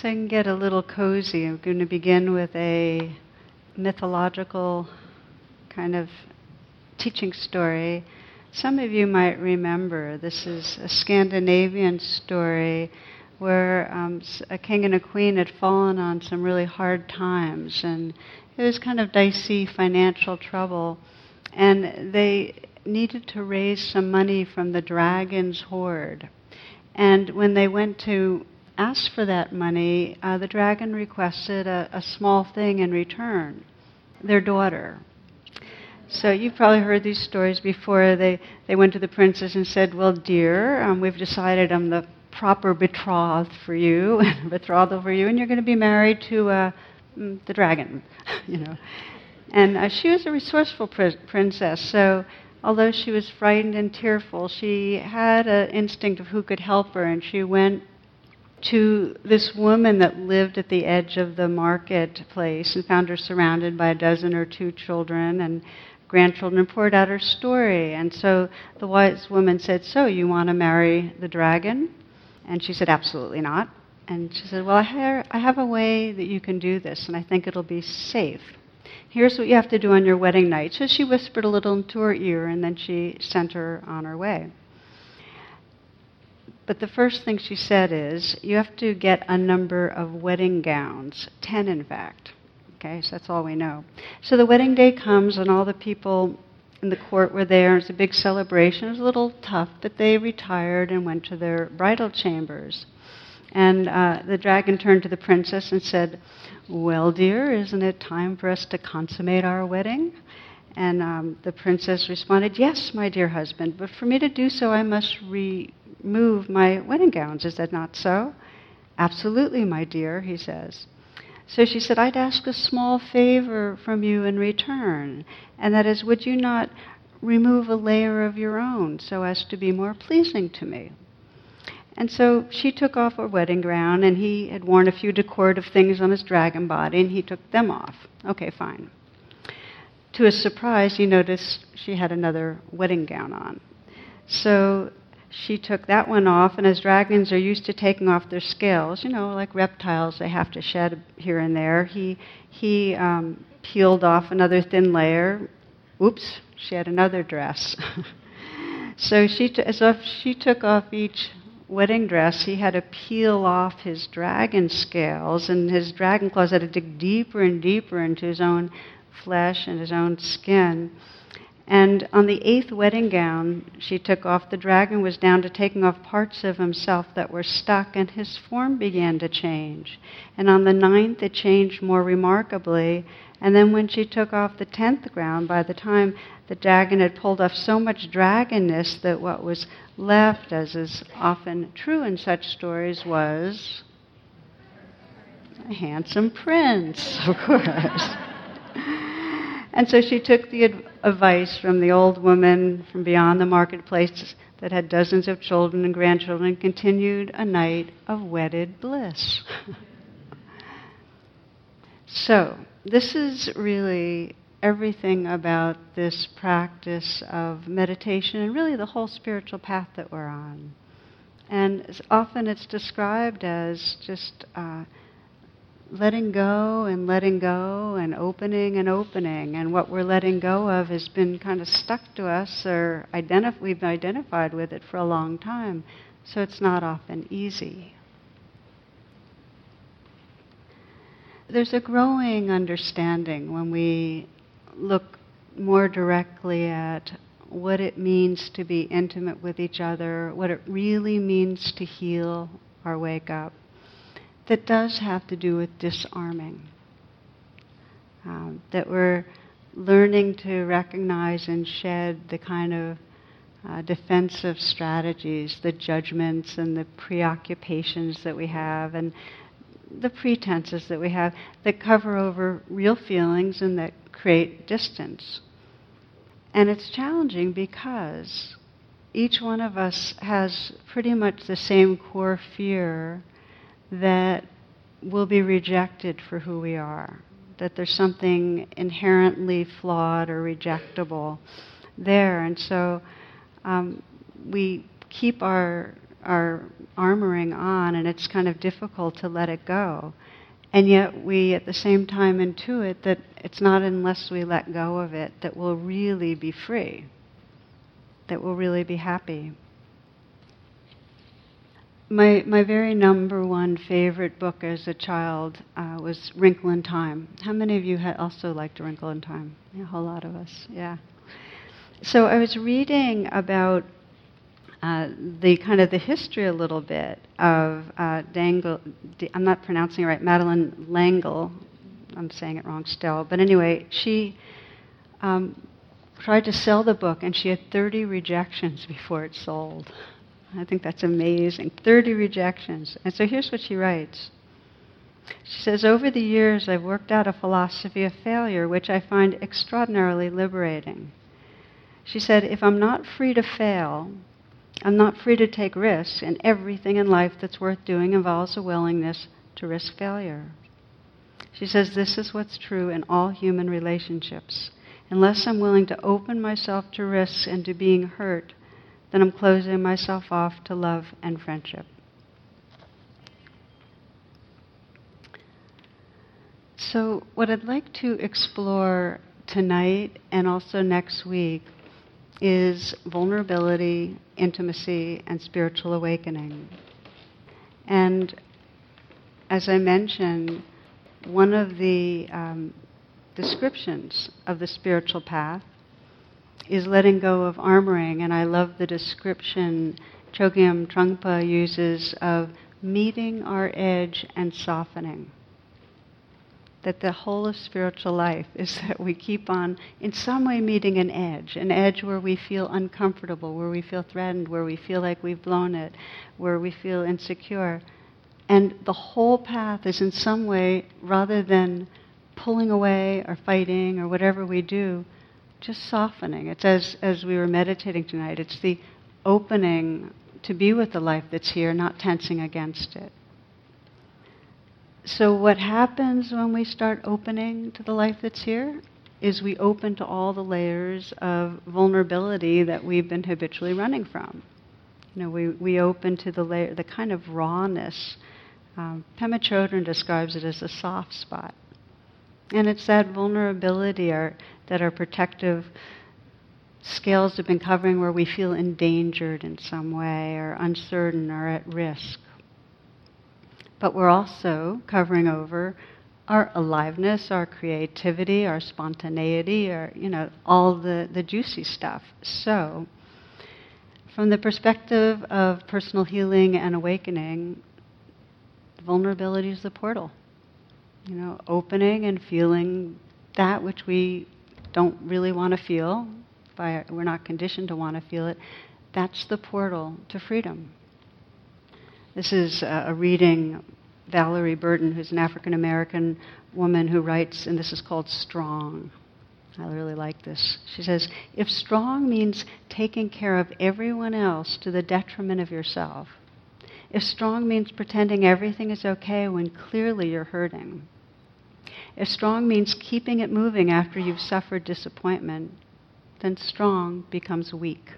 So I can get a little cozy. I'm going to begin with a mythological kind of teaching story. Some of you might remember this is a Scandinavian story where um, a king and a queen had fallen on some really hard times, and it was kind of dicey financial trouble, and they needed to raise some money from the dragon's hoard. And when they went to ask for that money, uh, the dragon requested a, a small thing in return their daughter. So you've probably heard these stories before. They, they went to the princess and said, Well, dear, um, we've decided I'm the proper betrothed for you, betrothal for you, and you're going to be married to uh, mm, the dragon, you know. And uh, she was a resourceful pr- princess, so although she was frightened and tearful, she had an instinct of who could help her, and she went to this woman that lived at the edge of the marketplace and found her surrounded by a dozen or two children and grandchildren poured out her story. And so the wise woman said, So, you want to marry the dragon? And she said, Absolutely not. And she said, Well, I, have a way that you can do this, and I think it'll be safe. Here's what you have to do on your wedding night. So she whispered a little into her ear, and then she sent her on her way. But the first thing she said is, you have to get a number of wedding gowns, 10 in fact. Okay, so that's all we know. So the wedding day comes, and all the people in the court were there. It was a big celebration. It was a little tough, but they retired and went to their bridal chambers. And uh, the dragon turned to the princess and said, Well, dear, isn't it time for us to consummate our wedding? And um, the princess responded, Yes, my dear husband, but for me to do so, I must remove my wedding gowns. Is that not so? Absolutely, my dear, he says. So she said, I'd ask a small favor from you in return, and that is, would you not remove a layer of your own so as to be more pleasing to me? And so she took off her wedding gown, and he had worn a few decorative things on his dragon body, and he took them off. Okay, fine. To his surprise, he noticed she had another wedding gown on. So she took that one off, and as dragons are used to taking off their scales, you know, like reptiles, they have to shed here and there. He he um, peeled off another thin layer. Oops, she had another dress. so she, t- as if she took off each wedding dress, he had to peel off his dragon scales, and his dragon claws had to dig deeper and deeper into his own flesh and his own skin. And on the eighth wedding gown she took off, the dragon was down to taking off parts of himself that were stuck, and his form began to change. And on the ninth, it changed more remarkably. And then when she took off the tenth gown, by the time the dragon had pulled off so much dragonness that what was left, as is often true in such stories, was a handsome prince, of course. And so she took the advice from the old woman from beyond the marketplace that had dozens of children and grandchildren and continued a night of wedded bliss. so, this is really everything about this practice of meditation and really the whole spiritual path that we're on. And often it's described as just. Uh, letting go and letting go and opening and opening. And what we're letting go of has been kind of stuck to us or identif- we've identified with it for a long time. So it's not often easy. There's a growing understanding when we look more directly at what it means to be intimate with each other, what it really means to heal or wake up that does have to do with disarming. Um, that we're learning to recognize and shed the kind of uh, defensive strategies, the judgments and the preoccupations that we have, and the pretenses that we have that cover over real feelings and that create distance. And it's challenging because each one of us has pretty much the same core fear that we'll be rejected for who we are, that there's something inherently flawed or rejectable there. And so um, we keep our our armoring on, and it's kind of difficult to let it go. And yet, we at the same time intuit that it's not unless we let go of it that we'll really be free, that we'll really be happy. My, my very number one favorite book as a child uh, was Wrinkle in Time. How many of you had also liked Wrinkle in Time? Yeah, a whole lot of us, yeah. So I was reading about uh, the kind of the history a little bit of uh, Dangle. I'm not pronouncing it right. Madeleine L'Engle. I'm saying it wrong still. But anyway, she um, tried to sell the book, and she had 30 rejections before it sold. I think that's amazing. 30 rejections. And so here's what she writes. She says, Over the years, I've worked out a philosophy of failure, which I find extraordinarily liberating. She said, If I'm not free to fail, I'm not free to take risks, and everything in life that's worth doing involves a willingness to risk failure. She says this is what's true in all human relationships. Unless I'm willing to open myself to risks and to being hurt, then I'm closing myself off to love and friendship. So, what I'd like to explore tonight and also next week is vulnerability, intimacy, and spiritual awakening. And as I mentioned, one of the um, descriptions of the spiritual path is letting go of armoring. And I love the description Chogyam Trungpa uses of meeting our edge and softening that the whole of spiritual life is that we keep on, in some way, meeting an edge, an edge where we feel uncomfortable, where we feel threatened, where we feel like we've blown it, where we feel insecure. And the whole path is, in some way, rather than pulling away or fighting or whatever we do, just softening. It's as, as we were meditating tonight, it's the opening to be with the life that's here, not tensing against it. So, what happens when we start opening to the life that's here is we open to all the layers of vulnerability that we've been habitually running from. You know, we, we open to the layer, the kind of rawness. Um, Pema Chodron describes it as a soft spot. And it's that vulnerability our, that our protective scales have been covering where we feel endangered in some way or uncertain or at risk but we're also covering over our aliveness, our creativity, our spontaneity, our, you know, all the, the juicy stuff. So, from the perspective of personal healing and awakening, vulnerability is the portal. You know, opening and feeling that which we don't really want to feel, by, we're not conditioned to want to feel it, that's the portal to freedom. This is a reading, Valorie Burton, who's an African American woman who writes, and this is called Strong. I really like this. She says, If strong means taking care of everyone else to the detriment of yourself, if strong means pretending everything is okay when clearly you're hurting, if strong means keeping it moving after you've suffered disappointment, then strong becomes weak.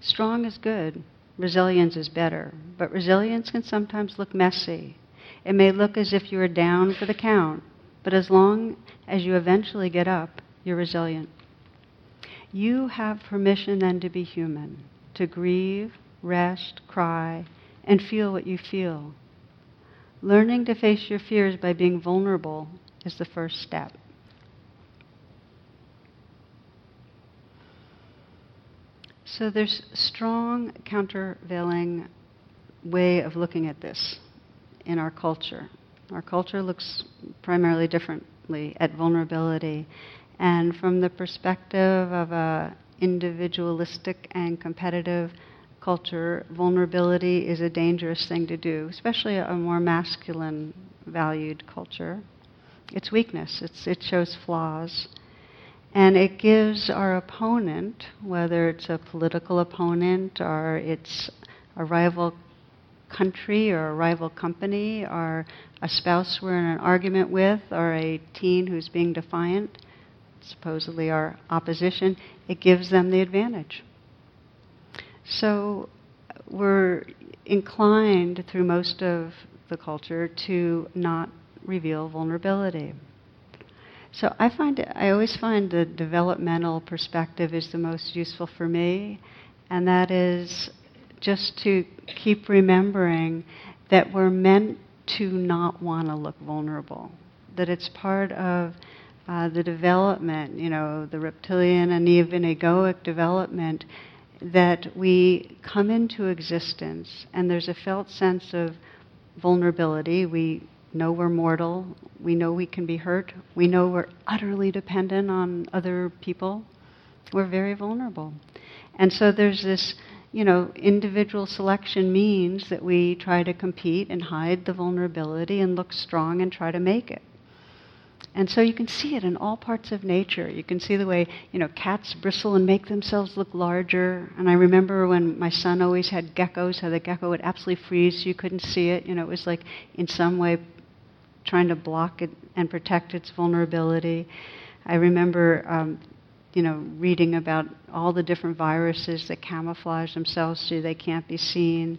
Strong is good resilience is better. But resilience can sometimes look messy. It may look as if you are down for the count, but as long as you eventually get up, you're resilient. You have permission then to be human, to grieve, rest, cry, and feel what you feel. Learning to face your fears by being vulnerable is the first step. So there's strong countervailing way of looking at this in our culture. Our culture looks primarily differently at vulnerability. And from the perspective of a individualistic and competitive culture, vulnerability is a dangerous thing to do, especially a more masculine valued culture. It's weakness, it's, it shows flaws. And it gives our opponent, whether it's a political opponent or it's a rival country or a rival company or a spouse we're in an argument with or a teen who's being defiant, supposedly our opposition, it gives them the advantage. So we're inclined through most of the culture to not reveal vulnerability. So I find I always find the developmental perspective is the most useful for me, and that is just to keep remembering that we're meant to not want to look vulnerable, that it's part of uh, the development, you know, the reptilian and even egoic development, that we come into existence and there's a felt sense of vulnerability. We know we're mortal. We know we can be hurt. We know we're utterly dependent on other people. We're very vulnerable. And so there's this, you know, individual selection means that we try to compete and hide the vulnerability and look strong and try to make it. And so you can see it in all parts of nature. You can see the way, you know, cats bristle and make themselves look larger. And I remember when my son always had geckos, how the gecko would absolutely freeze you couldn't see it. You know, it was like in some way trying to block it and protect its vulnerability. I remember, um, you know, reading about all the different viruses that camouflage themselves so they can't be seen.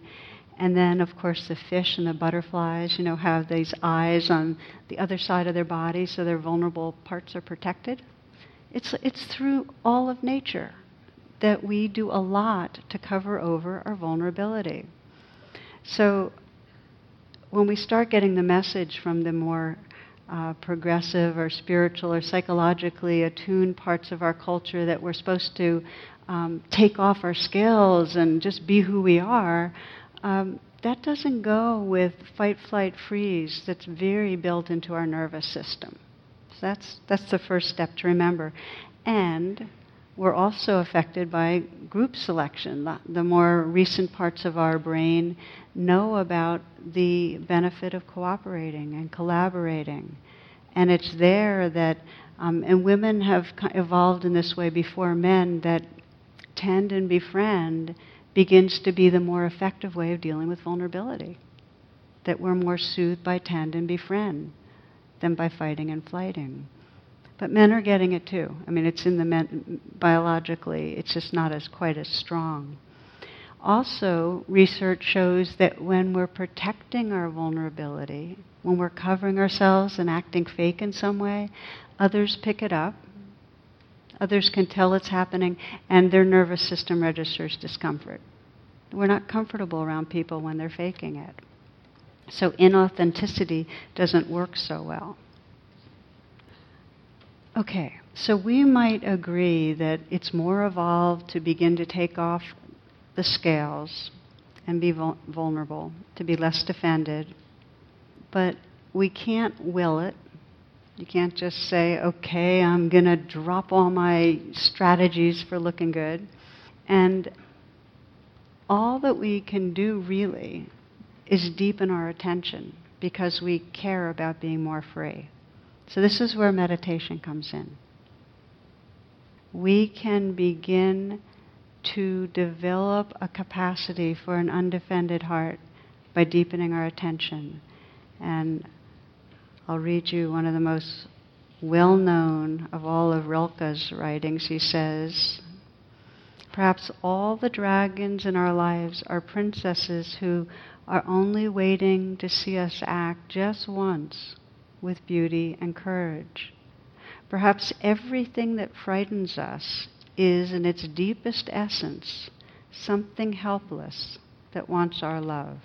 And then, of course, the fish and the butterflies, you know, have these eyes on the other side of their body so their vulnerable parts are protected. It's, it's through all of nature that we do a lot to cover over our vulnerability. So when we start getting the message from the more uh, progressive or spiritual or psychologically attuned parts of our culture that we're supposed to um, take off our scales and just be who we are, um, that doesn't go with fight, flight, freeze that's very built into our nervous system. So that's, that's the first step to remember. And we're also affected by group selection. The, more recent parts of our brain know about the benefit of cooperating and collaborating. And it's there that, um, and women have evolved in this way before men, that tend and befriend begins to be the more effective way of dealing with vulnerability. That we're more soothed by tend and befriend than by fighting and flighting. But men are getting it too. I mean, it's in the men biologically. It's just not as quite as strong. Also, research shows that when we're protecting our vulnerability, when we're covering ourselves and acting fake in some way, others pick it up Others can tell it's happening, and their nervous system registers discomfort. We're not comfortable around people when they're faking it. So, inauthenticity doesn't work so well. Okay, so we might agree that it's more evolved to begin to take off the scales and be vulnerable, to be less defended, but we can't will it you can't just say, okay, I'm going to drop all my strategies for looking good. And all that we can do really is deepen our attention because we care about being more free. So, this is where meditation comes in. We can begin to develop a capacity for an undefended heart by deepening our attention. And I'll read you one of the most well known of all of Rilke's writings. He says, Perhaps all the dragons in our lives are princesses who are only waiting to see us act just once with beauty and courage. Perhaps everything that frightens us is, in its deepest essence, something helpless that wants our love.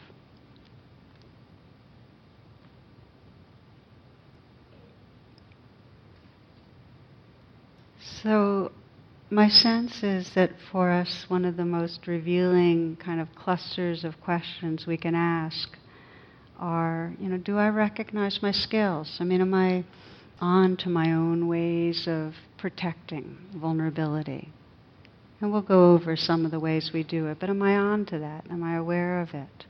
So, my sense is that for us, one of the most revealing kind of clusters of questions we can ask are, you know, do I recognize my skills? I mean, am I on to my own ways of protecting vulnerability? And we'll go over some of the ways we do it, but am I on to that? Am I aware of it?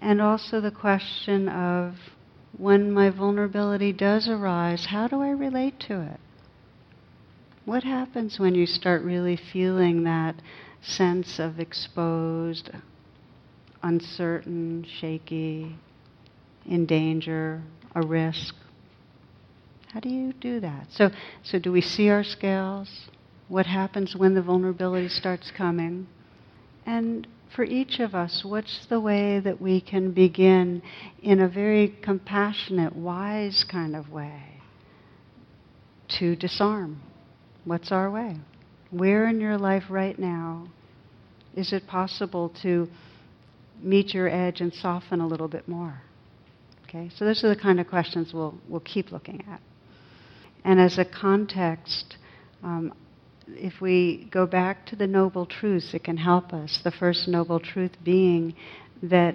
And also the question of when my vulnerability does arise, how do I relate to it? What happens when you start really feeling that sense of exposed, uncertain, shaky, in danger, a risk? How do you do that? So, so do we see our scales? What happens when the vulnerability starts coming? And for each of us, what's the way that we can begin in a very compassionate, wise kind of way to disarm? What's our way? Where in your life right now is it possible to meet your edge and soften a little bit more? Okay, so those are the kind of questions we'll, we'll keep looking at. And as a context, um, if we go back to the noble truths that can help us, the first noble truth being that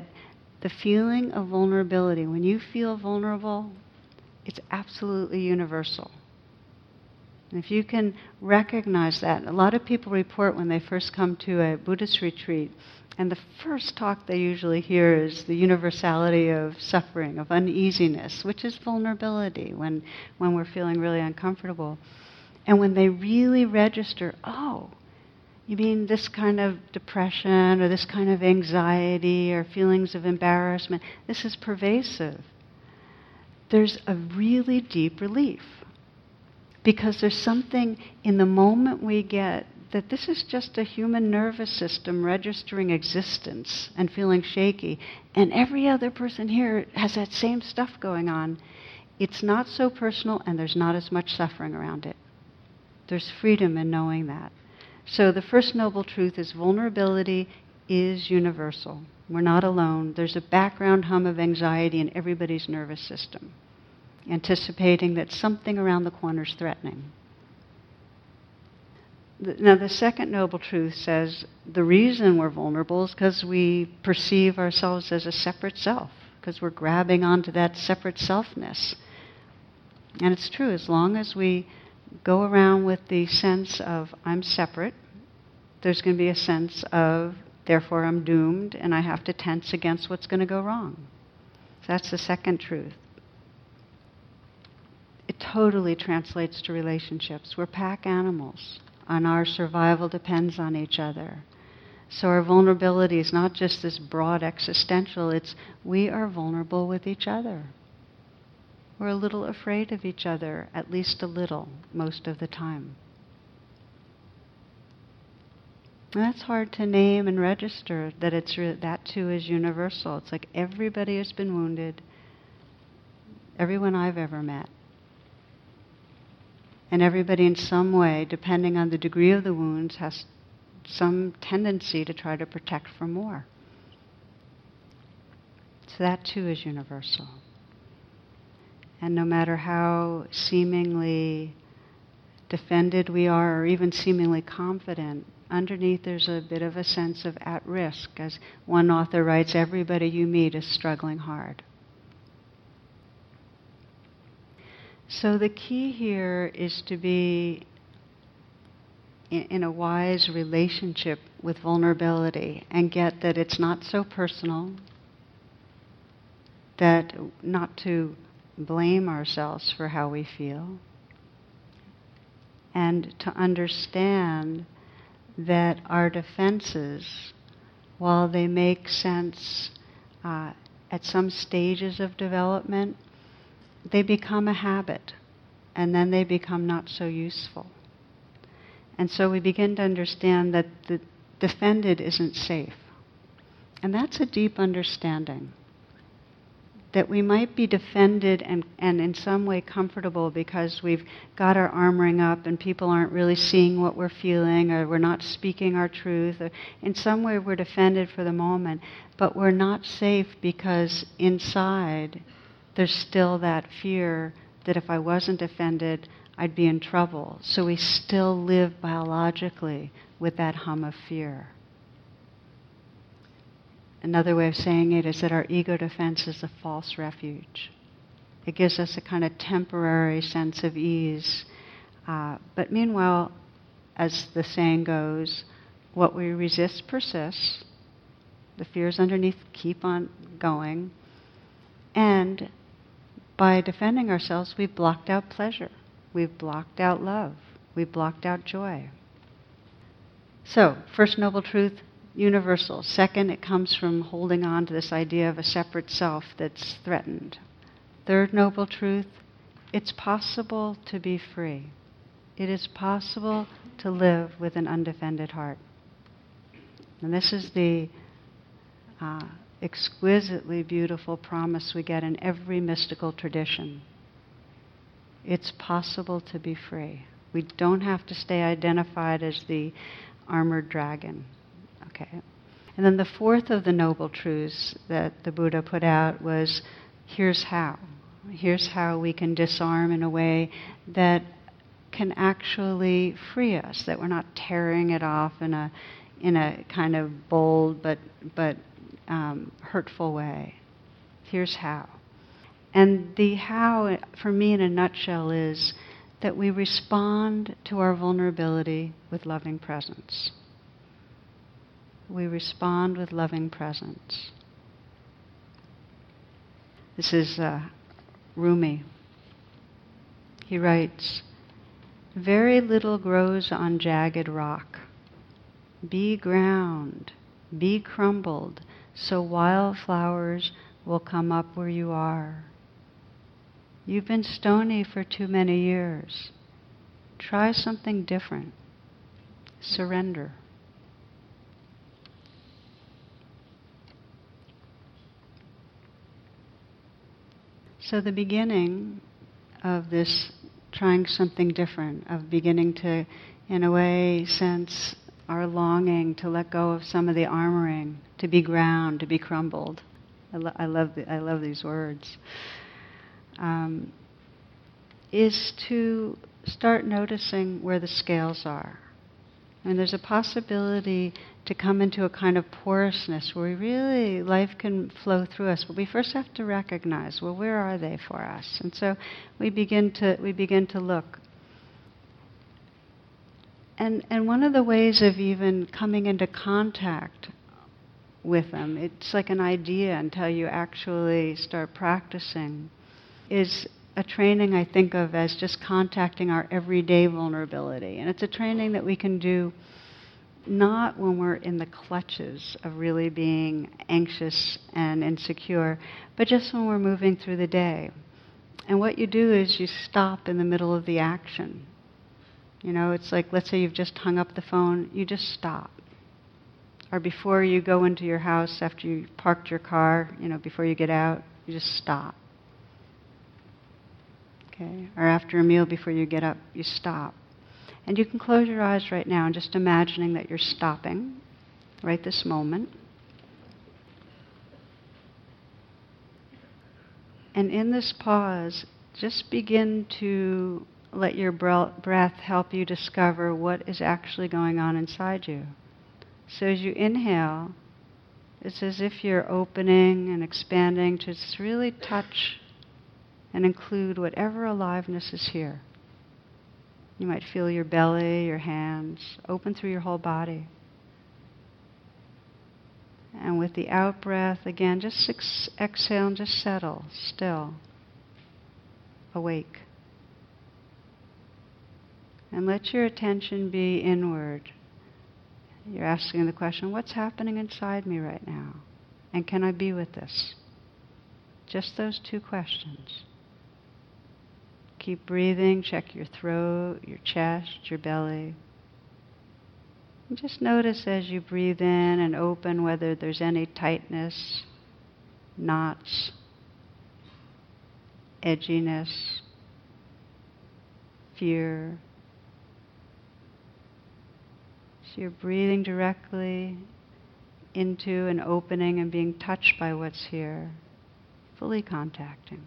the feeling of vulnerability, when you feel vulnerable, it's absolutely universal. And if you can recognize that, a lot of people report when they first come to a Buddhist retreat, and the first talk they usually hear is the universality of suffering, of uneasiness, which is vulnerability when, when we're feeling really uncomfortable. And when they really register, oh, you mean this kind of depression or this kind of anxiety or feelings of embarrassment, this is pervasive. There's a really deep relief because there's something in the moment we get that this is just a human nervous system registering existence and feeling shaky, and every other person here has that same stuff going on. It's not so personal, and there's not as much suffering around it. There's freedom in knowing that. So, the first noble truth is vulnerability is universal. We're not alone. There's a background hum of anxiety in everybody's nervous system anticipating that something around the corner is threatening. Now, the second noble truth says the reason we're vulnerable is because we perceive ourselves as a separate self, because we're grabbing onto that separate selfness. And it's true, as long as we go around with the sense of I'm separate, there's going to be a sense of therefore I'm doomed and I have to tense against what's going to go wrong. So that's the second truth it totally translates to relationships. We're pack animals, and our survival depends on each other. So our vulnerability is not just this broad existential, it's we are vulnerable with each other. We're a little afraid of each other, at least a little, most of the time. And that's hard to name and register that it's re- that too is universal. It's like everybody has been wounded, everyone I've ever met and everybody, in some way, depending on the degree of the wounds, has some tendency to try to protect for more. So that too is universal. And no matter how seemingly defended we are, or even seemingly confident, underneath there's a bit of a sense of at risk. As one author writes, everybody you meet is struggling hard. So the key here is to be in, in, a wise relationship with vulnerability and get that it's not so personal, that not to blame ourselves for how we feel, and to understand that our defenses, while they make sense uh, at some stages of development, they become a habit and then they become not so useful. And so we begin to understand that the defended isn't safe. And that's a deep understanding. That we might be defended and, and in some way comfortable because we've got our armoring up and people aren't really seeing what we're feeling or we're not speaking our truth. Or in some way we're defended for the moment, but we're not safe because inside there's still that fear that if I wasn't offended, I'd be in trouble. So we still live biologically with that hum of fear. Another way of saying it is that our ego defense is a false refuge. It gives us a kind of temporary sense of ease. Uh, but meanwhile, as the saying goes, what we resist persists. The fears underneath keep on going. And by defending ourselves, we've blocked out pleasure. We've blocked out love. We've blocked out joy. So, first noble truth, universal. Second, it comes from holding on to this idea of a separate self that's threatened. Third noble truth, it's possible to be free. It is possible to live with an undefended heart. And this is the uh, exquisitely beautiful promise we get in every mystical tradition. It's possible to be free. We don't have to stay identified as the armored dragon. Okay. And then the fourth of the noble truths that the Buddha put out was here's how. Here's how we can disarm in a way that can actually free us, that we're not tearing it off in a, in a kind of bold but, but um, hurtful way. Here's how. And the how, for me in a nutshell, is that we respond to our vulnerability with loving presence. We respond with loving presence. This is uh, Rumi. He writes, Very little grows on jagged rock. Be ground, be crumbled, so wildflowers will come up where you are. You've been stony for too many years. Try something different. Surrender. So, the beginning of this trying something different, of beginning to, in a way, sense our longing to let go of some of the armoring, to be ground, to be crumbled. I, lo- I love, the, I love these words um, is to start noticing where the scales are. And there's a possibility to come into a kind of porousness where we really, life can flow through us. But we first have to recognize, well, where are they for us? And so we begin to, we begin to look. And, and one of the ways of even coming into contact with them, it's like an idea until you actually start practicing is a training I think of as just contacting our everyday vulnerability. And it's a training that we can do not when we're in the clutches of really being anxious and insecure, but just when we're moving through the day. And what you do is you stop in the middle of the action. You know, it's like, let's say you've just hung up the phone, you just stop. Or before you go into your house, after you parked your car, you know, before you get out, you just stop Okay? Or after a meal before you get up, you stop. And you can close your eyes right now and just imagining that you're stopping right this moment. And in this pause, just begin to let your breath help you discover what is actually going on inside you. So as you inhale, it's as if you're opening and expanding to just really touch and include whatever aliveness is here. You might feel your belly, your hands, open through your whole body. And with the out breath, again, just ex- exhale and just settle, still, awake. And let your attention be inward. You're asking the question, what's happening inside me right now? And can I be with this? Just those two questions. Keep breathing, check your throat, your chest, your belly. And just notice as you breathe in and open whether there's any tightness, knots, edginess, fear. So you're breathing directly into an opening and being touched by what's here, fully contacting.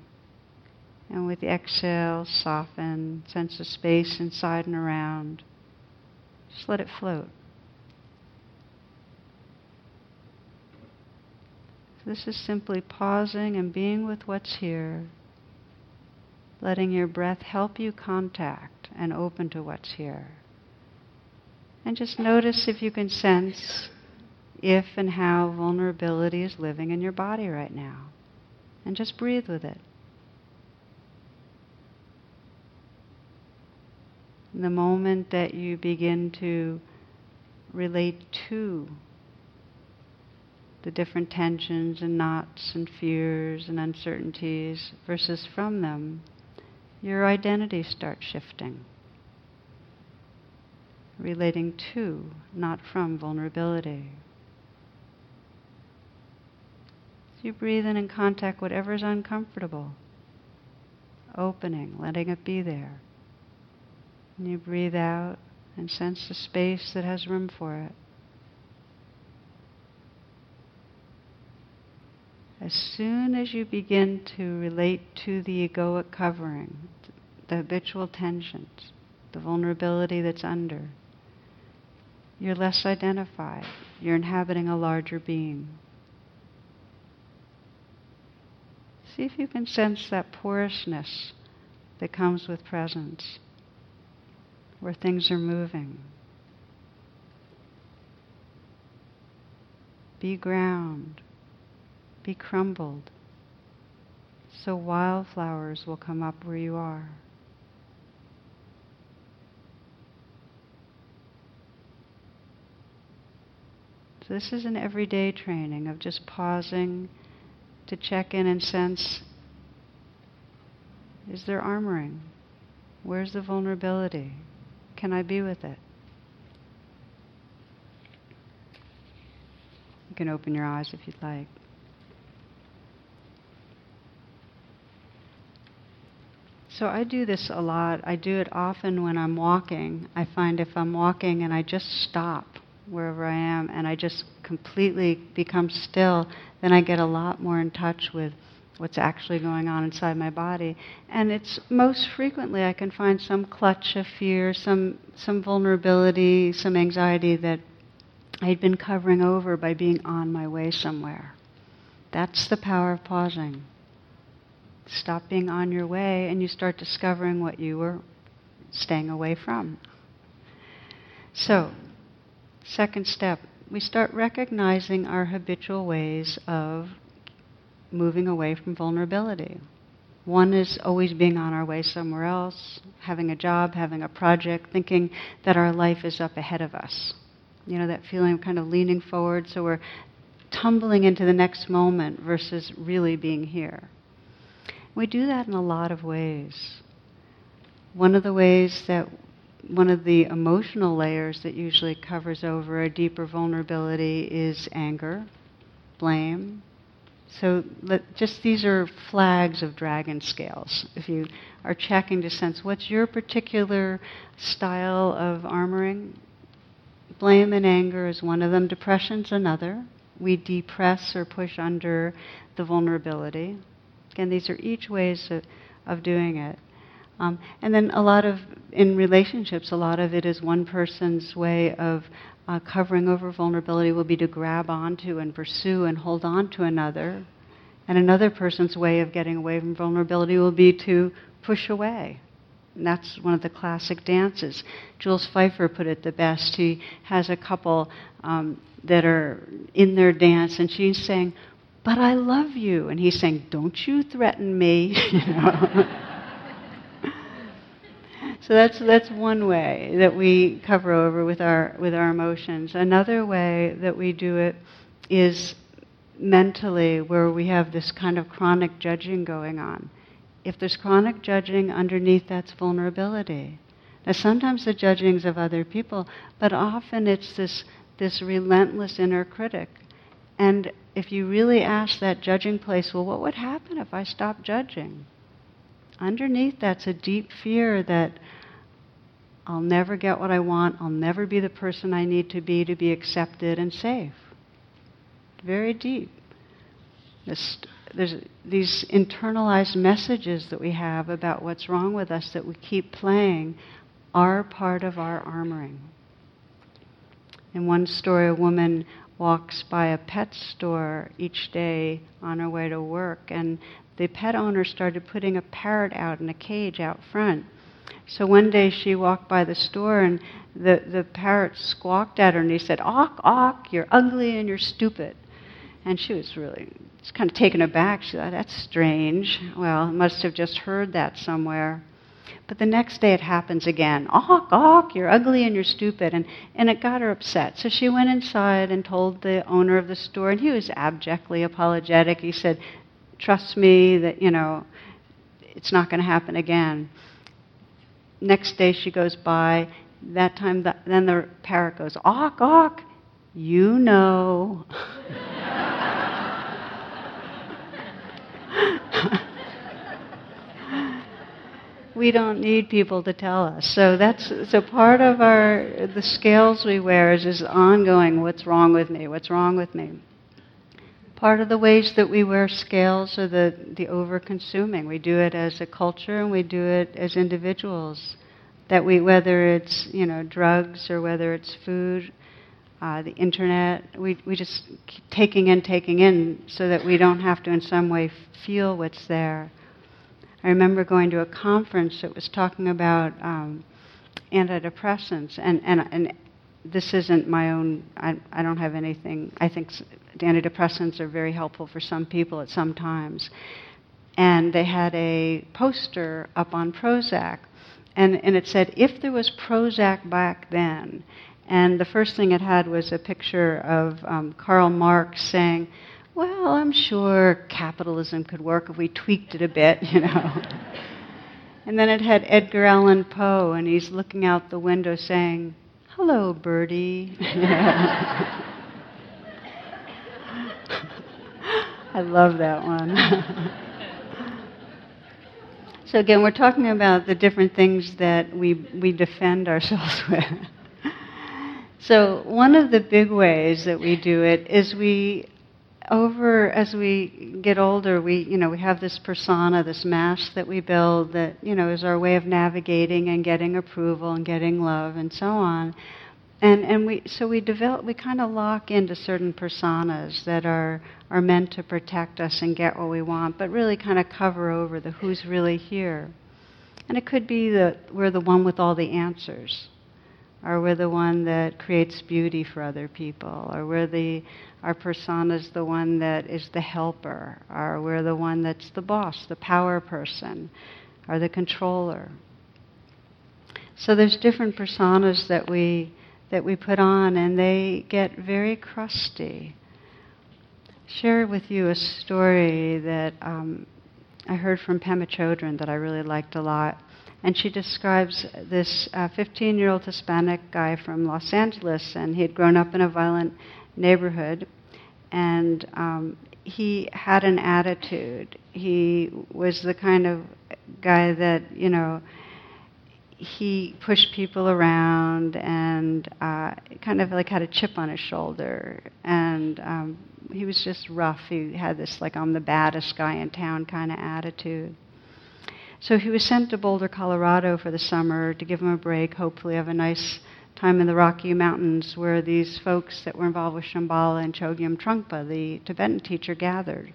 And with the exhale, soften, sense of space inside and around. Just let it float. This is simply pausing and being with what's here, letting your breath help you contact and open to what's here. And just notice if you can sense if and how vulnerability is living in your body right now. And just breathe with it. the moment that you begin to relate to the different tensions and knots and fears and uncertainties versus from them, your identity starts shifting. Relating to, not from vulnerability. So you breathe in and contact whatever is uncomfortable. Opening, letting it be there. And you breathe out and sense the space that has room for it. As soon as you begin to relate to the egoic covering, the habitual tensions, the vulnerability that's under, you're less identified. You're inhabiting a larger being. See if you can sense that porousness that comes with presence where things are moving. Be ground, be crumbled, so wildflowers will come up where you are. So, this is an everyday training of just pausing to check in and sense is there armoring? Where's the vulnerability? Can I be with it? You can open your eyes if you'd like. So I do this a lot. I do it often when I'm walking. I find if I'm walking and I just stop wherever I am and I just completely become still, then I get a lot more in touch with what's actually going on inside my body. And it's most frequently I can find some clutch of fear, some some vulnerability, some anxiety that I'd been covering over by being on my way somewhere. That's the power of pausing. Stop being on your way and you start discovering what you were staying away from. So, second step, we start recognizing our habitual ways of moving away from vulnerability. One is always being on our way somewhere else, having a job, having a project, thinking that our life is up ahead of us. You know, that feeling of kind of leaning forward, so we're tumbling into the next moment versus really being here. We do that in a lot of ways. One of the ways that one of the emotional layers that usually covers over a deeper vulnerability is anger, blame, so let, just these are flags of dragon scales. If you are checking to sense what's your particular style of armoring, blame and anger is one of them. Depression's another. We depress or push under the vulnerability. Again, these are each ways of, of doing it. Um, and then a lot of, in relationships, a lot of it is one person's way of uh, covering over vulnerability will be to grab onto and pursue and hold on to another. And another person's way of getting away from vulnerability will be to push away. And that's one of the classic dances. Jules Feiffer put it the best. He has a couple um, that are in their dance, and she's saying, But I love you. And he's saying, Don't you threaten me. you know? So that's that's one way that we cover over with our with our emotions. Another way that we do it is mentally where we have this kind of chronic judging going on. If there's chronic judging underneath that's vulnerability. Now sometimes the judging's of other people, but often it's this this relentless inner critic. And if you really ask that judging place, well, what would happen if I stopped judging? Underneath that's a deep fear that I'll never get what I want, I'll never be the person I need to be to be accepted and safe. Very deep. This, there's these internalized messages that we have about what's wrong with us that we keep playing are part of our armoring. In one story, a woman walks by a pet store each day on her way to work, and the pet owner started putting a parrot out in a cage out front. So one day she walked by the store and the, the parrot squawked at her and he said, Awk, awk, you're ugly and you're stupid. And she was really just kind of taken aback. She thought, that's strange. Well, must have just heard that somewhere. But the next day it happens again. Awk, awk, you're ugly and you're stupid. And, and it got her upset. So she went inside and told the owner of the store, and he was abjectly apologetic. He said, Trust me that, you know, it's not going to happen again next day she goes by. That time, the, then the parrot goes, awk, awk, you know. we don't need people to tell us. So that's so part of our the scales we wear is, is ongoing. What's wrong with me? What's wrong with me? Part of the ways that we wear scales are the the over consuming. We do it as a culture and we do it as individuals. That we whether it's you know drugs or whether it's food. Uh, the internet, we, we just keep taking in, taking in, so that we don't have to in some way feel what's there. I remember going to a conference that was talking about um, antidepressants, and, and, and this isn't my own, I, I don't have anything. I think antidepressants are very helpful for some people at some times. And they had a poster up on Prozac, and, and it said, if there was Prozac back then, and the first thing it had was a picture of um, Karl Marx saying, well, I'm sure capitalism could work if we tweaked it a bit, you know. and then it had Edgar Allan Poe, and he's looking out the window saying, Hello, birdie. I love that one. so, again, we're talking about the different things that we, we defend ourselves with. so, one of the big ways that we do it is we over as we get older, we you know we have this persona, this mask that we build that you know is our way of navigating and getting approval and getting love and so on. And and we so we develop we kind of lock into certain personas that are are meant to protect us and get what we want, but really kind of cover over the who's really here. And it could be that we're the one with all the answers or we're the one that creates beauty for other people, or we're the our persona is the one that is the helper, or we're the one that's the boss, the power person, or the controller. So there's different personas that we that we put on, and they get very crusty. Share with you a story that um, I heard from Pema Chodron that I really liked a lot and she describes this 15 uh, year old Hispanic guy from Los Angeles, and he had grown up in a violent neighborhood, and um, he had an attitude. He was the kind of guy that, you know, he pushed people around and uh, kind of like had a chip on his shoulder. And um, he was just rough. He had this, like, I'm the baddest guy in town kind of attitude. So he was sent to Boulder, Colorado for the summer to give him a break, hopefully have a nice time in the Rocky Mountains where these folks that were involved with Shambhala and Chogyam Trungpa, the Tibetan teacher, gathered.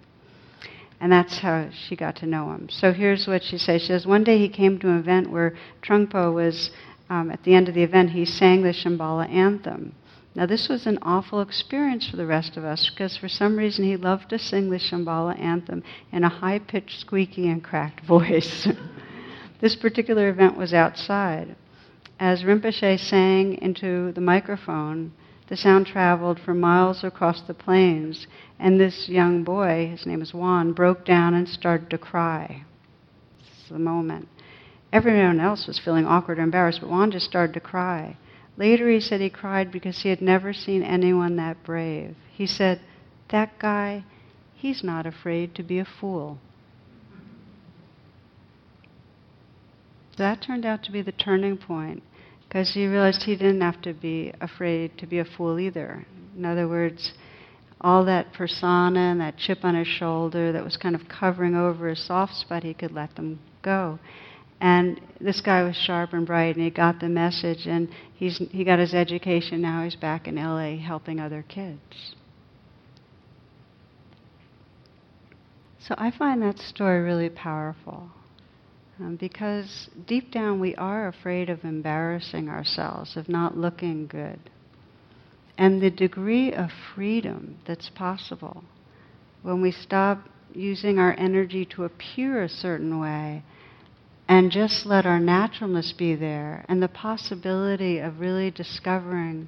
And that's how she got to know him. So here's what she says. She says, one day he came to an event where Trungpa was, um, at the end of the event, he sang the Shambhala anthem. Now, this was an awful experience for the rest of us because for some reason he loved to sing the Shambhala anthem in a high pitched, squeaky, and cracked voice. this particular event was outside. As Rinpoche sang into the microphone, the sound traveled for miles across the plains, and this young boy, his name is Juan, broke down and started to cry. This is the moment. Everyone else was feeling awkward or embarrassed, but Juan just started to cry. Later, he said he cried because he had never seen anyone that brave. He said, That guy, he's not afraid to be a fool. That turned out to be the turning point because he realized he didn't have to be afraid to be a fool either. In other words, all that persona and that chip on his shoulder that was kind of covering over his soft spot, he could let them go. And this guy was sharp and bright, and he got the message, and he's, he got his education. Now he's back in LA helping other kids. So I find that story really powerful. Um, because deep down we are afraid of embarrassing ourselves, of not looking good. And the degree of freedom that's possible when we stop using our energy to appear a certain way and just let our naturalness be there and the possibility of really discovering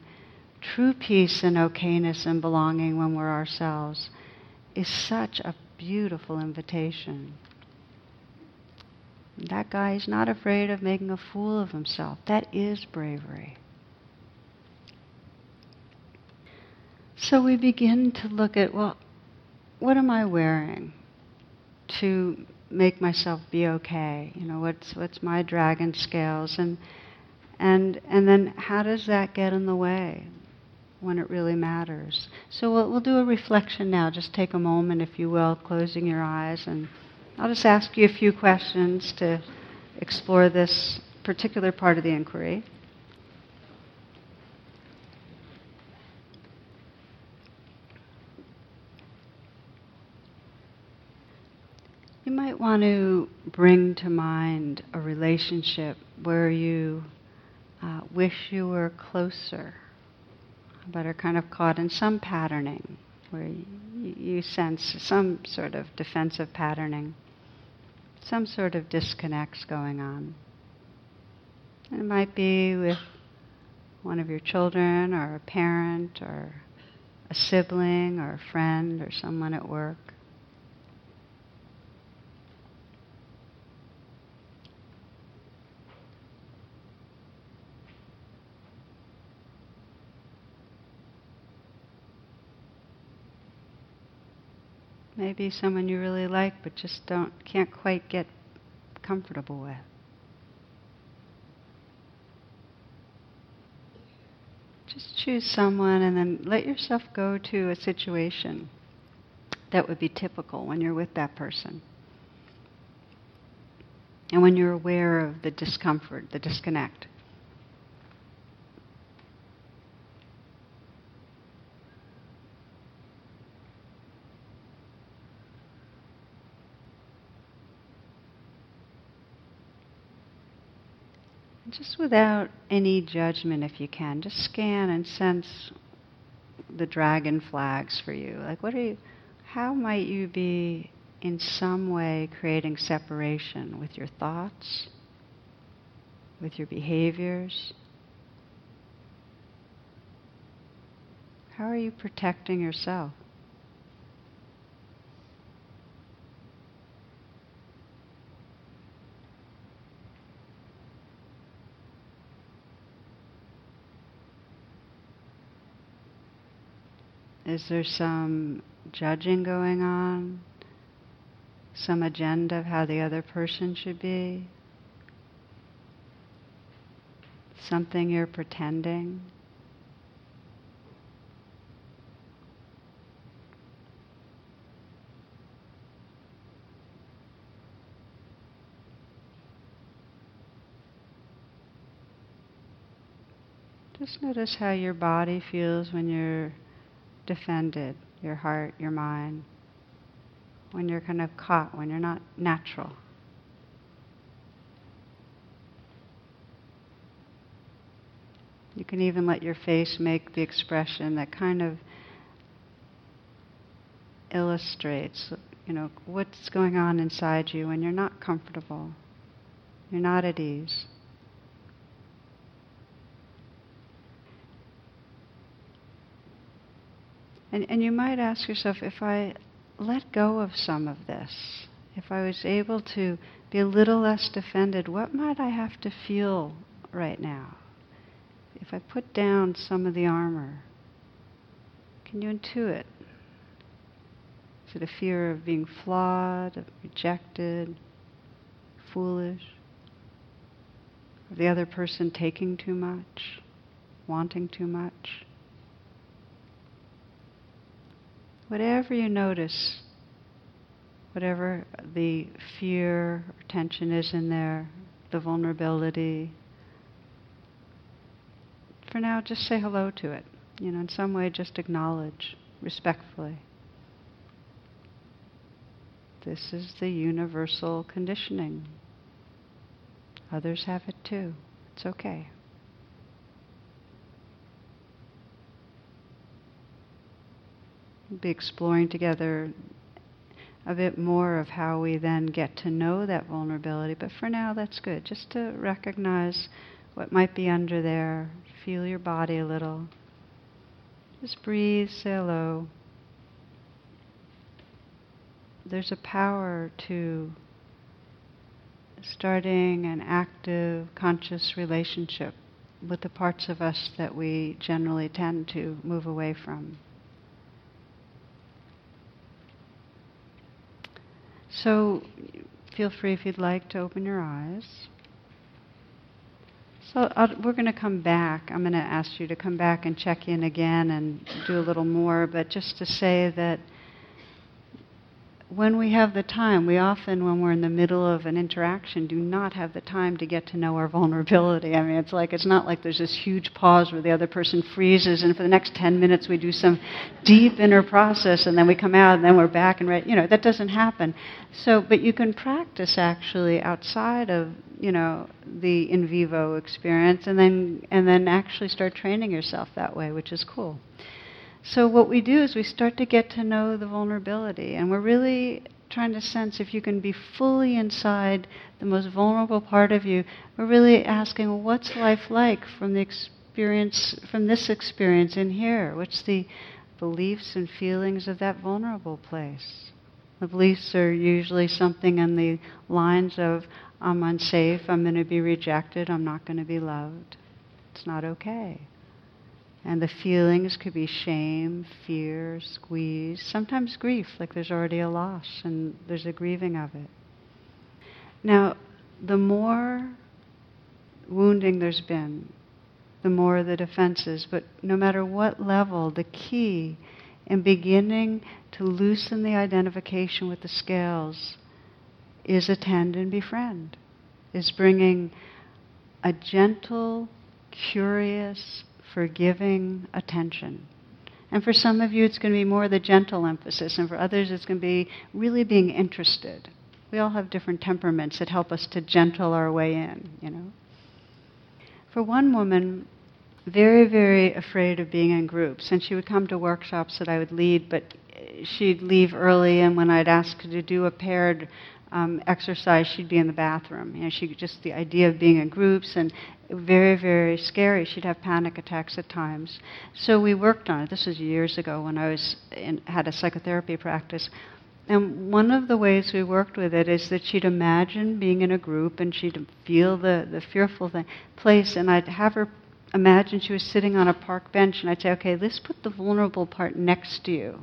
true peace and okayness and belonging when we're ourselves is such a beautiful invitation. That guy is not afraid of making a fool of himself. That is bravery. So we begin to look at, well, what am I wearing to make myself be okay? You know, what's what's my dragon scales and and and then how does that get in the way when it really matters? So we'll, we'll do a reflection now. Just take a moment, if you will, closing your eyes, and I'll just ask you a few questions to explore this particular part of the inquiry. You might want to bring to mind a relationship where you uh, wish you were closer, but are kind of caught in some patterning, where you, you sense some sort of defensive patterning, some sort of disconnects going on. It might be with one of your children, or a parent, or a sibling, or a friend, or someone at work. Maybe someone you really like but just don't can't quite get comfortable with. Just choose someone and then let yourself go to a situation that would be typical when you're with that person. And when you're aware of the discomfort, the disconnect. Just without any judgment, if you can, just scan and sense the dragon flags for you. Like, what are you, how might you be in some way creating separation with your thoughts, with your behaviors? How are you protecting yourself? Is there some judging going on? Some agenda of how the other person should be? Something you're pretending? Just notice how your body feels when you're defended, your heart, your mind, when you're kind of caught, when you're not natural. You can even let your face make the expression that kind of illustrates, you know, what's going on inside you when you're not comfortable, you're not at ease. And, and you might ask yourself if I let go of some of this, if I was able to be a little less defended, what might I have to feel right now? If I put down some of the armor, can you intuit? Is it a fear of being flawed, of rejected, foolish? Of the other person taking too much, wanting too much? Whatever you notice, whatever the fear or tension is in there, the vulnerability, for now just say hello to it. You know, in some way just acknowledge respectfully. This is the universal conditioning. Others have it too. It's okay. Be exploring together a bit more of how we then get to know that vulnerability. But for now, that's good. Just to recognize what might be under there, feel your body a little. Just breathe, say hello. There's a power to starting an active, conscious relationship with the parts of us that we generally tend to move away from. So feel free if you'd like to open your eyes. So I'll, we're going to come back. I'm going to ask you to come back and check in again and do a little more, but just to say that when we have the time, we often, when we're in the middle of an interaction, do not have the time to get to know our vulnerability. I mean, it's like, it's not like there's this huge pause where the other person freezes, and for the next 10 minutes we do some deep inner process, and then we come out, and then we're back and. You know, that doesn't happen. So, but you can practice actually outside of, you know, the in vivo experience, and then, and then actually start training yourself that way, which is cool. So what we do is we start to get to know the vulnerability, and we're really trying to sense if you can be fully inside the most vulnerable part of you. We're really asking, what's life like from the experience, from this experience in here? What's the beliefs and feelings of that vulnerable place? The beliefs are usually something in the lines of, I'm unsafe, I'm going to be rejected, I'm not going to be loved. It's not okay. And the feelings could be shame, fear, squeeze, sometimes grief, like there's already a loss and there's a grieving of it. Now, the more wounding there's been, the more the defenses, but no matter what level, the key in beginning to loosen the identification with the scales is attend and befriend, is bringing a gentle, curious, forgiving attention. And for some of you, it's going to be more the gentle emphasis, and for others, it's going to be really being interested. We all have different temperaments that help us to gentle our way in, you know. For one woman, very, very afraid of being in groups, and she would come to workshops that I would lead, but she'd leave early, and when I'd ask her to do a paired um, exercise, she'd be in the bathroom. You know, she just the idea of being in groups and very, very scary. She'd have panic attacks at times. So we worked on it. This was years ago when I was in, had a psychotherapy practice. And one of the ways we worked with it is that she'd imagine being in a group and she'd feel the, the fearful thing, place, and I'd have her imagine she was sitting on a park bench, and I'd say, okay, let's put the vulnerable part next to you.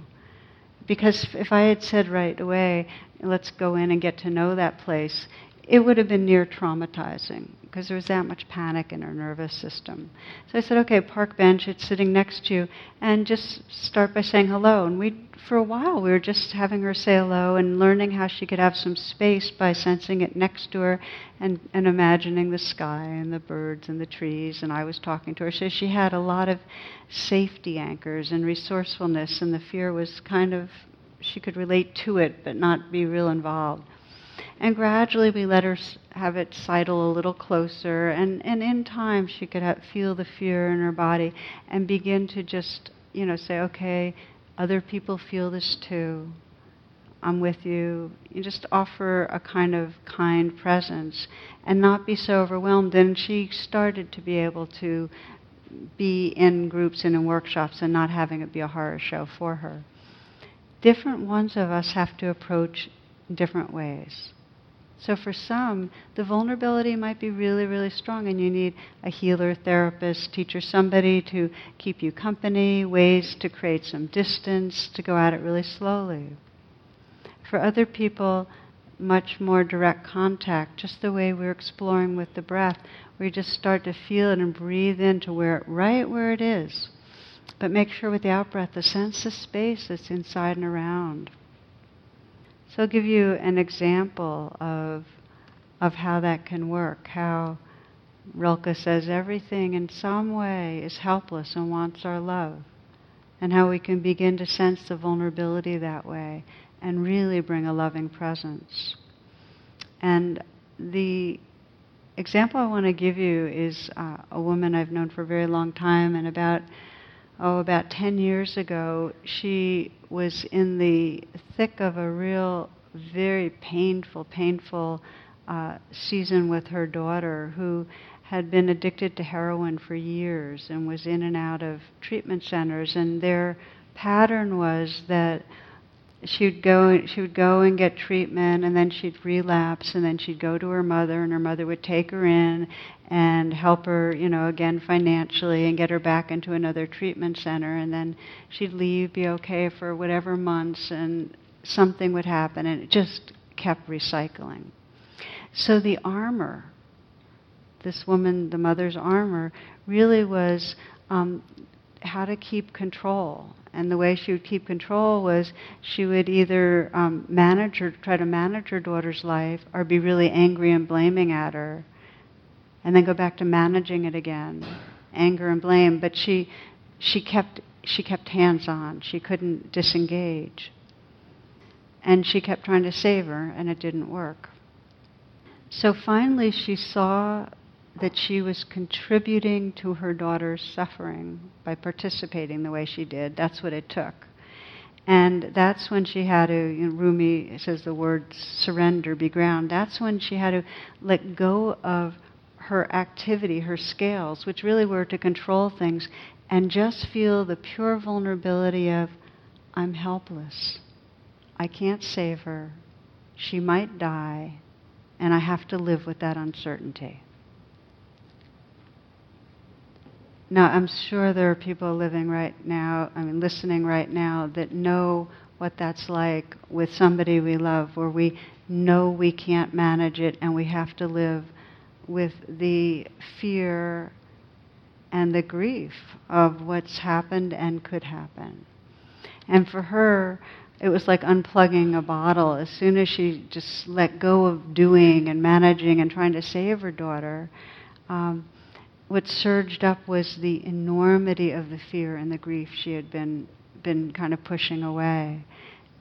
Because if I had said right away, let's go in and get to know that place, it would have been near traumatizing because there was that much panic in her nervous system. So I said, okay, park bench, it's sitting next to you, and just start by saying hello. And we, for a while, we were just having her say hello and learning how she could have some space by sensing it next to her and, and imagining the sky and the birds and the trees. And I was talking to her. So she had a lot of safety anchors and resourcefulness, and the fear was kind of, she could relate to it but not be real involved. And gradually we let her have it sidle a little closer. And, and in time she could have, feel the fear in her body and begin to just, you know, say, okay, other people feel this too. I'm with you. You just offer a kind of kind presence and not be so overwhelmed. And she started to be able to be in groups and in workshops and not having it be a horror show for her. Different ones of us have to approach different ways. So for some, the vulnerability might be really, really strong, and you need a healer, therapist, teacher, somebody to keep you company, ways to create some distance, to go at it really slowly. For other people, much more direct contact, just the way we're exploring with the breath, where you just start to feel it and breathe into where it, right where it is. But make sure with the out breath to sense of space that's inside and around. I'll give you an example of, of how that can work, how Rilke says everything in some way is helpless and wants our love, and how we can begin to sense the vulnerability that way and really bring a loving presence. And the example I want to give you is uh, a woman I've known for a very long time, and about oh, about 10 years ago, she was in the thick of a real, very painful, painful uh, season with her daughter who had been addicted to heroin for years and was in and out of treatment centers. And their pattern was that she would go she would go and get treatment and then she'd relapse and then she'd go to her mother and her mother would take her in and help her you know again financially and get her back into another treatment center. And then she'd leave be okay for whatever months and something would happen and it just kept recycling. So the armor, this woman, the mother's armor, really was um, how to keep control. And the way she would keep control was she would either um, manage or try to manage her daughter's life or be really angry and blaming at her and then go back to managing it again, anger and blame. But she, she kept, she kept hands on. She couldn't disengage. And she kept trying to save her, and it didn't work. So finally, she saw that she was contributing to her daughter's suffering by participating the way she did. That's what it took. And that's when she had to, you know, Rumi says the word surrender, be ground. That's when she had to let go of her activity, her scales, which really were to control things, and just feel the pure vulnerability of, I'm helpless. I can't save her. She might die, and I have to live with that uncertainty. Now, I'm sure there are people living right now, I mean, listening right now, that know what that's like with somebody we love, where we know we can't manage it and we have to live with the fear and the grief of what's happened and could happen. And for her, it was like unplugging a bottle. As soon as she just let go of doing and managing and trying to save her daughter, um, what surged up was the enormity of the fear and the grief she had been been kind of pushing away.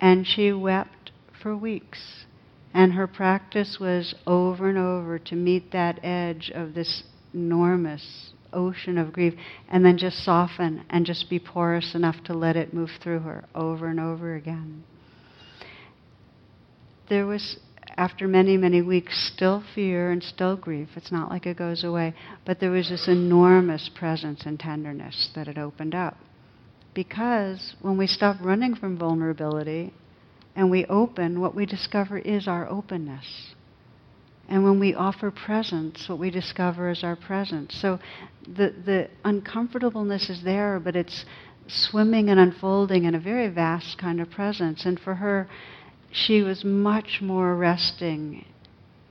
And she wept for weeks. And her practice was over and over to meet that edge of this enormous ocean of grief and then just soften and just be porous enough to let it move through her over and over again. There was after many, many weeks, still fear and still grief. It's not like it goes away. But there was this enormous presence and tenderness that had opened up. Because when we stop running from vulnerability and we open, what we discover is our openness. And when we offer presence, what we discover is our presence. So the, the uncomfortableness is there, but it's swimming and unfolding in a very vast kind of presence. And for her, she was much more resting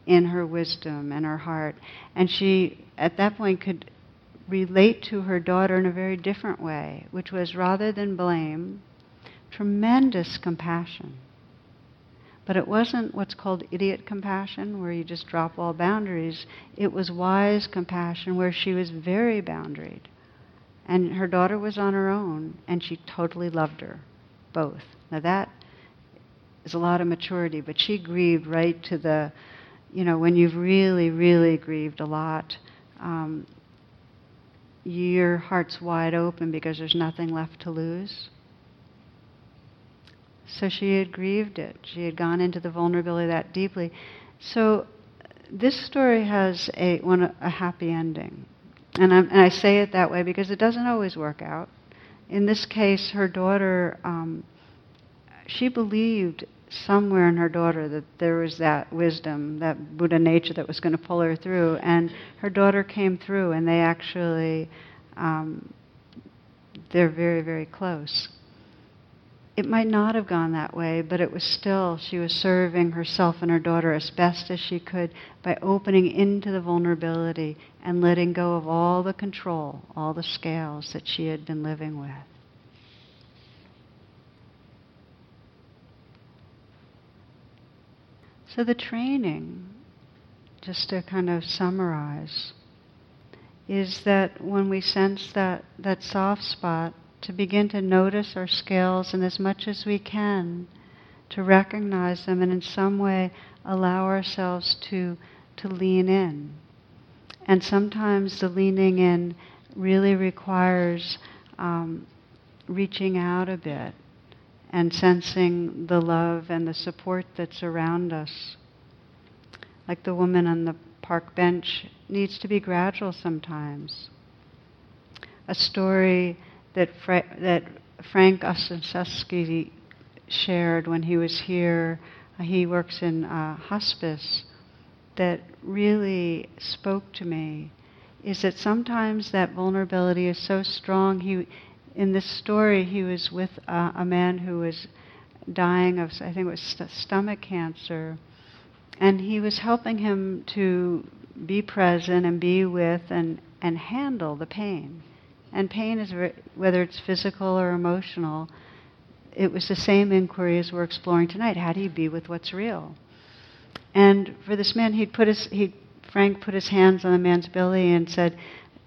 in her wisdom and her heart. And she, at that point, could relate to her daughter in a very different way, which was rather than blame, tremendous compassion. But it wasn't what's called idiot compassion, where you just drop all boundaries. It was wise compassion, where she was very boundaried. And her daughter was on her own, and she totally loved her, both. Now that is a lot of maturity, but she grieved right to the, you know, when you've really, really grieved a lot, um, your heart's wide open because there's nothing left to lose. So she had grieved it. She had gone into the vulnerability that deeply. So this story has a, one, a happy ending. And, and, i say it that way because it doesn't always work out. In this case, her daughter, um, she believed somewhere in her daughter that there was that wisdom, that Buddha nature that was going to pull her through. And her daughter came through, and they actually, um, they're very, very close. It might not have gone that way, but it was still, she was serving herself and her daughter as best as she could by opening into the vulnerability and letting go of all the control, all the scales that she had been living with. So the training, just to kind of summarize, is that when we sense that, that soft spot, to begin to notice our scales and as much as we can to recognize them and in some way allow ourselves to, to lean in. And sometimes the leaning in really requires um, reaching out a bit and sensing the love and the support that's around us. Like the woman on the park bench needs to be gradual sometimes. A story that, Fra- that Frank Ostaseski shared when he was here, uh, he works in uh, hospice, that really spoke to me is that sometimes that vulnerability is so strong. He, in this story, he was with a man who was dying of, I think it was st- stomach cancer, and he was helping him to be present and be with and, and handle the pain. And pain is, whether it's physical or emotional, it was the same inquiry as we're exploring tonight. How do you be with what's real? And for this man, he'd put his, he Frank put his hands on the man's belly and said,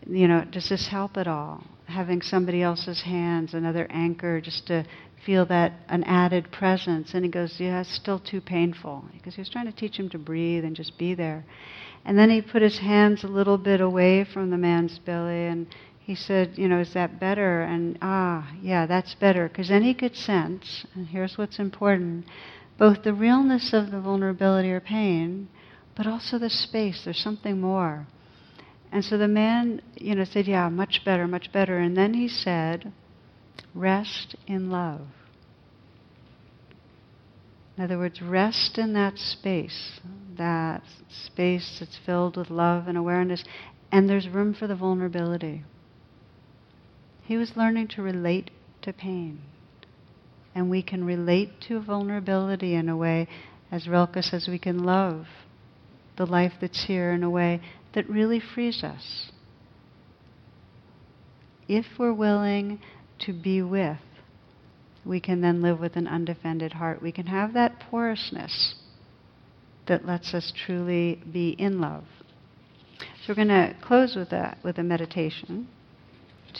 you know, does this help at all? Having somebody else's hands, another anchor, just to feel that an added presence. And he goes, yeah, it's still too painful. Because he was trying to teach him to breathe and just be there. And then he put his hands a little bit away from the man's belly and he said, you know, is that better? And ah, yeah, that's better. Because then he could sense, and here's what's important, both the realness of the vulnerability or pain, but also the space. There's something more. And so the man, you know, said, yeah, much better, much better. And then he said, rest in love. In other words, rest in that space, that space that's filled with love and awareness, and there's room for the vulnerability. He was learning to relate to pain. And we can relate to vulnerability in a way, as Rilke says, we can love the life that's here in a way that really frees us. If we're willing to be with, we can then live with an undefended heart. We can have that porousness that lets us truly be in love. So we're going to close with a, with a meditation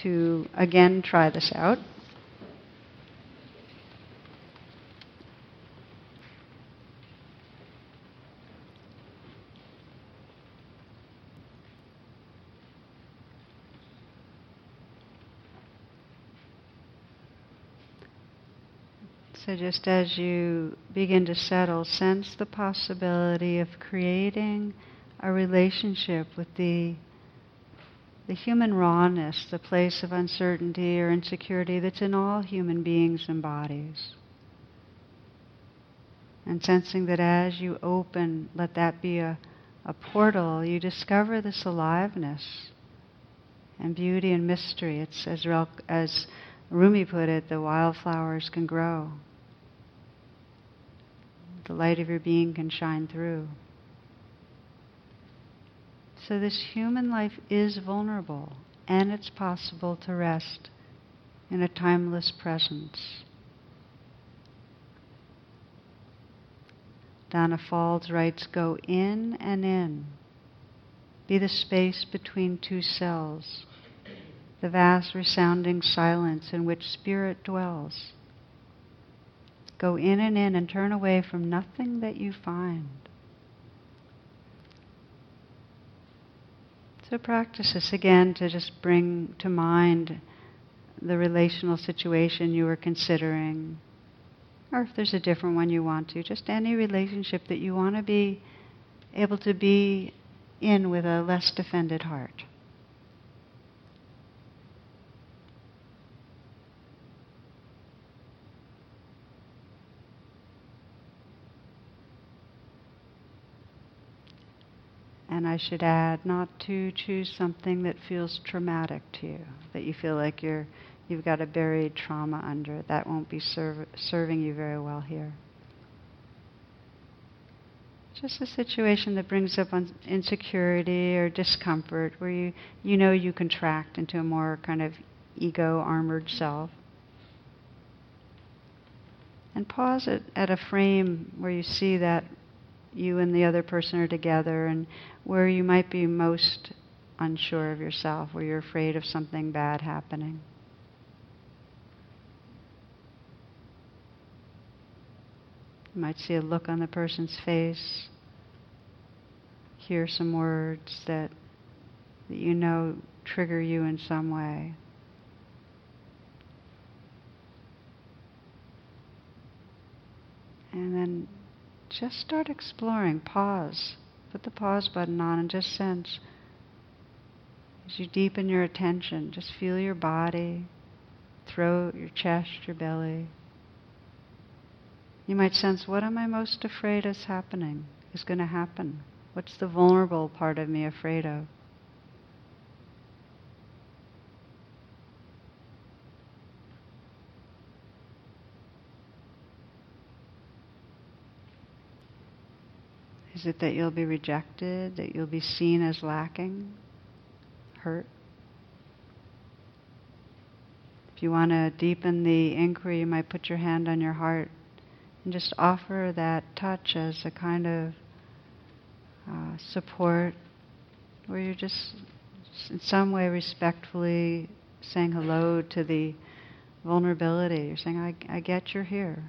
to again try this out. So, just as you begin to settle, sense the possibility of creating a relationship with the the human rawness, the place of uncertainty or insecurity that's in all human beings and bodies. And sensing that as you open, let that be a, a portal, you discover this aliveness and beauty and mystery. It's as, as Rumi put it, the wildflowers can grow. The light of your being can shine through. So this human life is vulnerable, and it's possible to rest in a timeless presence. Donna Faulds writes, Go in and in. Be the space between two cells, the vast resounding silence in which spirit dwells. Go in and in and turn away from nothing that you find. So practice this again to just bring to mind the relational situation you were considering. Or if there's a different one you want to, just any relationship that you want to be able to be in with a less defended heart. And I should add, not to choose something that feels traumatic to you, that you feel like you're, you've got a buried trauma under. That won't be serv- serving you very well here. Just a situation that brings up insecurity or discomfort, where you, you know you contract into a more kind of ego armored self. And pause it at a frame where you see that you and the other person are together and where you might be most unsure of yourself, where you're afraid of something bad happening. You might see a look on the person's face, hear some words that, that you know trigger you in some way. And then just start exploring. Pause. Put the pause button on and just sense. As you deepen your attention, just feel your body, throat, your chest, your belly. You might sense, what am I most afraid is happening, is going to happen? What's the vulnerable part of me afraid of? Is it that you'll be rejected, that you'll be seen as lacking, hurt? If you want to deepen the inquiry, you might put your hand on your heart and just offer that touch as a kind of uh, support where you're just in some way respectfully saying hello to the vulnerability. You're saying, I, I get you're here.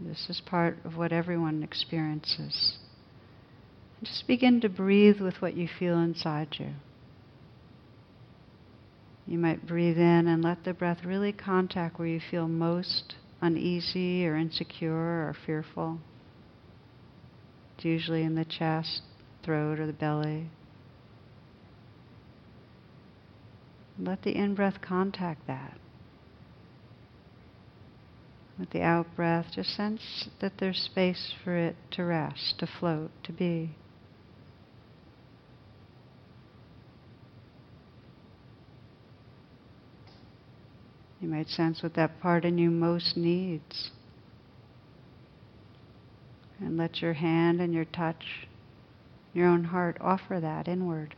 This is part of what everyone experiences. Just begin to breathe with what you feel inside you. You might breathe in and let the breath really contact where you feel most uneasy or insecure or fearful. It's usually in the chest, throat, or the belly. Let the in breath contact that. With the out breath, just sense that there's space for it to rest, to float, to be. You might sense what that part in you most needs. And let your hand and your touch, your own heart, offer that inward.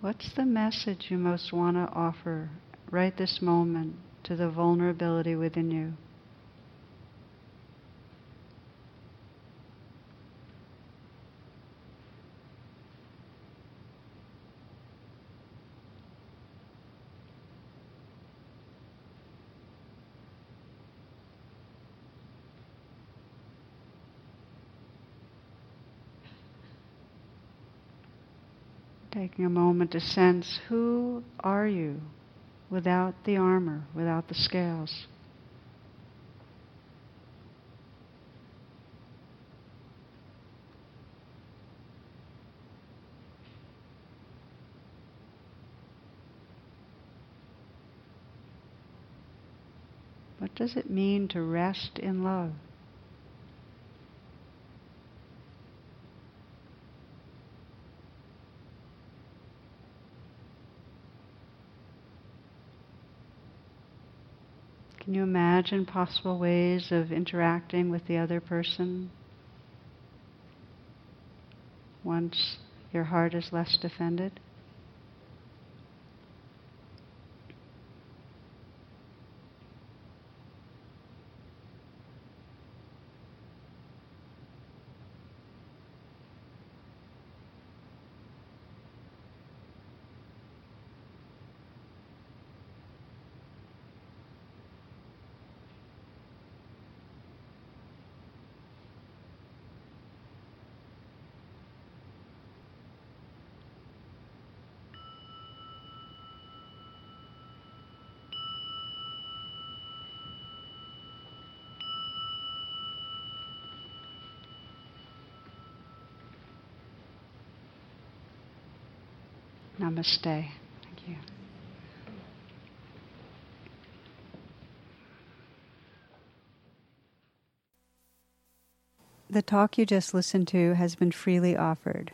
What's the message you most want to offer right this moment to the vulnerability within you? Taking a moment to sense who are you without the armor, without the scales. What does it mean to rest in love? Can you imagine possible ways of interacting with the other person once your heart is less defended? Namaste. Thank you. The talk you just listened to has been freely offered.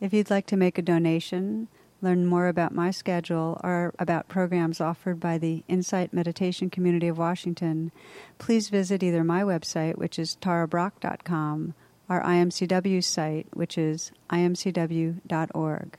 If you'd like to make a donation, learn more about my schedule, or about programs offered by the Insight Meditation Community of Washington, please visit either my website, which is tarabrach.com, or IMCW's site, which is imcw.org.